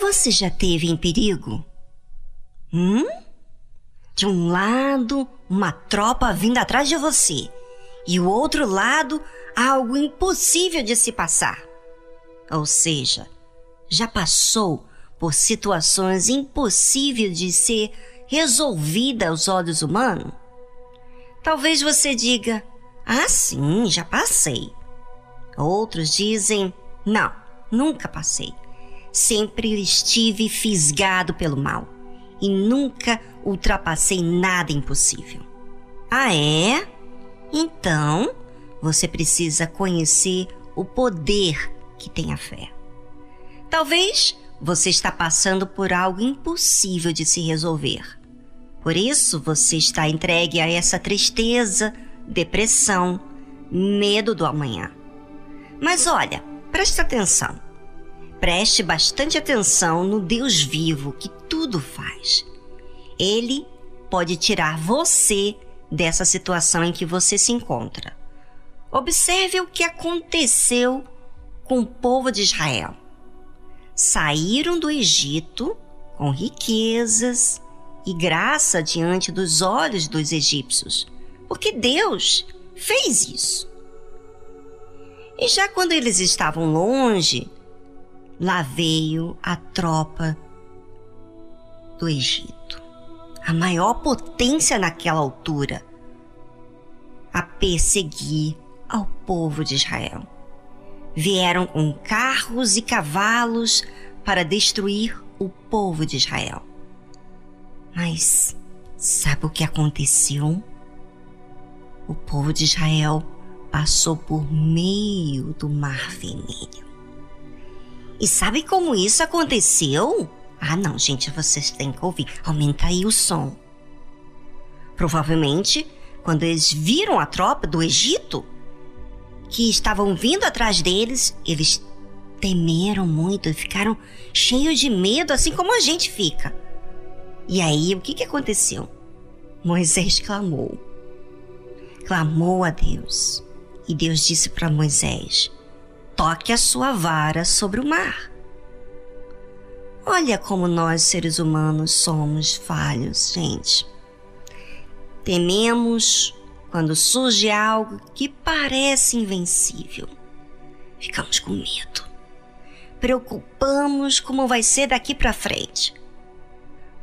Você já teve em perigo? Hum? De um lado, uma tropa vindo atrás de você, e o outro lado, algo impossível de se passar. Ou seja, já passou por situações impossíveis de ser resolvida aos olhos humanos? Talvez você diga: Ah, sim, já passei. Outros dizem: Não, nunca passei. Sempre estive fisgado pelo mal e nunca ultrapassei nada impossível. Ah, é? Então, você precisa conhecer o poder que tem a fé. Talvez você está passando por algo impossível de se resolver. Por isso você está entregue a essa tristeza, depressão, medo do amanhã. Mas olha, preste atenção. Preste bastante atenção no Deus vivo que tudo faz. Ele pode tirar você dessa situação em que você se encontra. Observe o que aconteceu com o povo de Israel. Saíram do Egito com riquezas e graça diante dos olhos dos egípcios, porque Deus fez isso. E já quando eles estavam longe, lá veio a tropa do Egito, a maior potência naquela altura, a perseguir ao povo de Israel. Vieram com carros e cavalos para destruir o povo de Israel. Mas sabe o que aconteceu? O povo de Israel passou por meio do Mar Vermelho. E sabe como isso aconteceu? Ah, não, gente, vocês têm que ouvir. Aumenta aí o som. Provavelmente, quando eles viram a tropa do Egito, que estavam vindo atrás deles, eles temeram muito e ficaram cheios de medo, assim como a gente fica. E aí, o que, que aconteceu? Moisés clamou. Clamou a Deus. E Deus disse para Moisés: Toque a sua vara sobre o mar. Olha como nós, seres humanos, somos falhos, gente. Tememos quando surge algo que parece invencível. Ficamos com medo. Preocupamos como vai ser daqui para frente.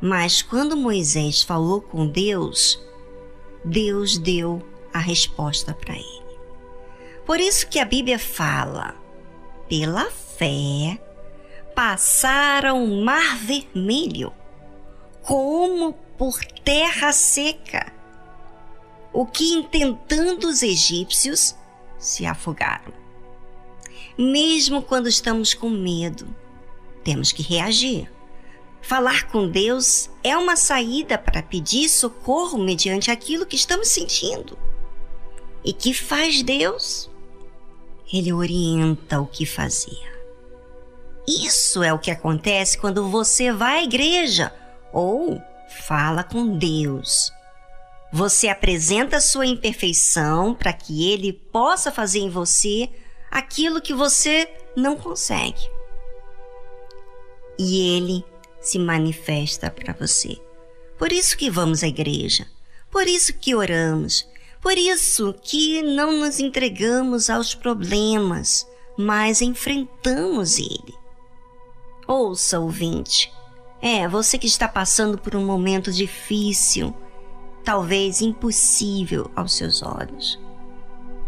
Mas quando Moisés falou com Deus, Deus deu a resposta para ele. Por isso que a Bíblia fala: pela fé passaram o mar vermelho, como por terra seca o que intentando os egípcios se afogaram. Mesmo quando estamos com medo, temos que reagir. Falar com Deus é uma saída para pedir socorro mediante aquilo que estamos sentindo. E que faz Deus? Ele orienta o que fazer. Isso é o que acontece quando você vai à igreja ou fala com Deus você apresenta sua imperfeição para que ele possa fazer em você aquilo que você não consegue. E ele se manifesta para você. Por isso que vamos à igreja, por isso que oramos, por isso que não nos entregamos aos problemas, mas enfrentamos ele. Ouça, ouvinte. É, você que está passando por um momento difícil, talvez impossível aos seus olhos.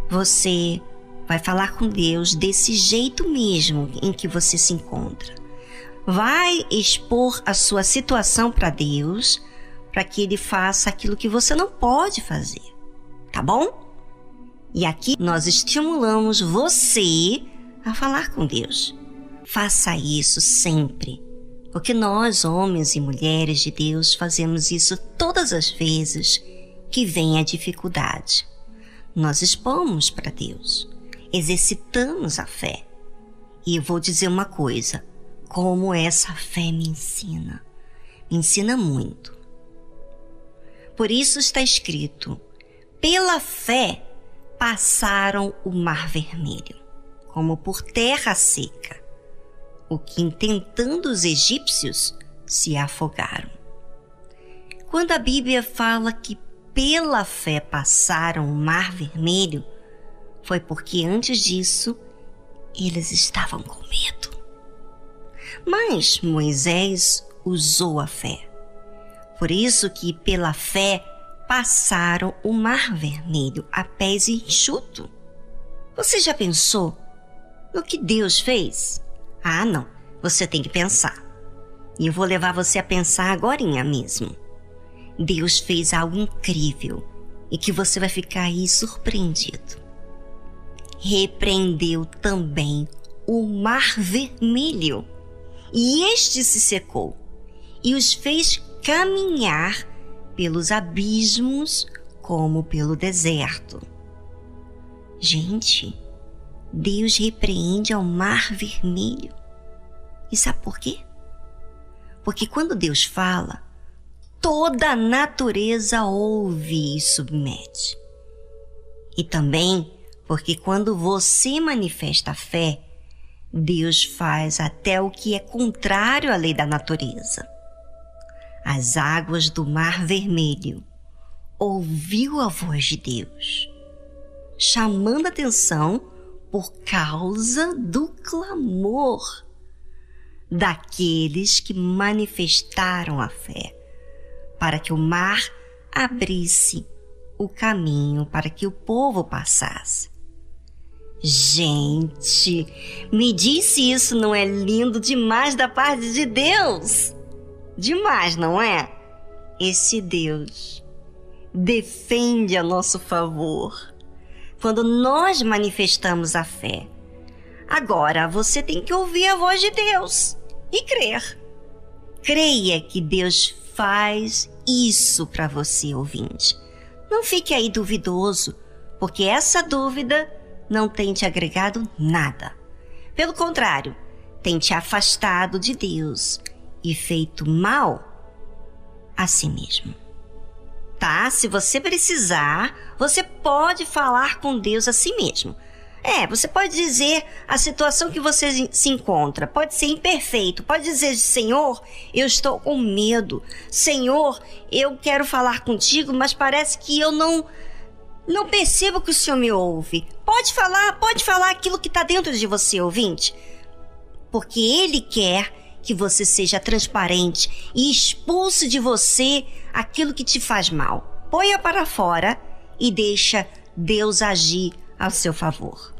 Você vai falar com Deus desse jeito mesmo em que você se encontra. Vai expor a sua situação para Deus, para que ele faça aquilo que você não pode fazer. Tá bom? E aqui nós estimulamos você a falar com Deus. Faça isso sempre porque nós, homens e mulheres de Deus, fazemos isso todas as vezes que vem a dificuldade. Nós expomos para Deus, exercitamos a fé. E eu vou dizer uma coisa: como essa fé me ensina. Me ensina muito. Por isso está escrito: pela fé passaram o mar vermelho, como por terra seca o que, intentando os egípcios, se afogaram. Quando a Bíblia fala que pela fé passaram o Mar Vermelho, foi porque antes disso eles estavam com medo. Mas Moisés usou a fé. Por isso que pela fé passaram o Mar Vermelho a pés enxuto. Você já pensou no que Deus fez? Ah, não. Você tem que pensar. E eu vou levar você a pensar agora mesmo. Deus fez algo incrível e que você vai ficar aí surpreendido. Repreendeu também o mar vermelho, e este se secou, e os fez caminhar pelos abismos como pelo deserto. Gente, Deus repreende ao mar vermelho. E sabe por quê? Porque quando Deus fala, toda a natureza ouve e submete. E também porque quando você manifesta a fé, Deus faz até o que é contrário à lei da natureza. As águas do Mar Vermelho ouviu a voz de Deus, chamando atenção por causa do clamor daqueles que manifestaram a fé para que o mar abrisse o caminho para que o povo passasse. Gente, me disse isso não é lindo demais da parte de Deus? Demais, não é? Esse Deus defende a nosso favor quando nós manifestamos a fé. Agora você tem que ouvir a voz de Deus e crer. Creia que Deus faz isso para você, ouvinte. Não fique aí duvidoso, porque essa dúvida não tem te agregado nada. Pelo contrário, tem te afastado de Deus e feito mal a si mesmo. Tá? Se você precisar, você pode falar com Deus a si mesmo. É, você pode dizer a situação que você se encontra, pode ser imperfeito, pode dizer, Senhor, eu estou com medo. Senhor, eu quero falar contigo, mas parece que eu não não percebo que o Senhor me ouve. Pode falar, pode falar aquilo que está dentro de você, ouvinte. Porque Ele quer que você seja transparente e expulse de você aquilo que te faz mal. Ponha para fora e deixa Deus agir a seu favor.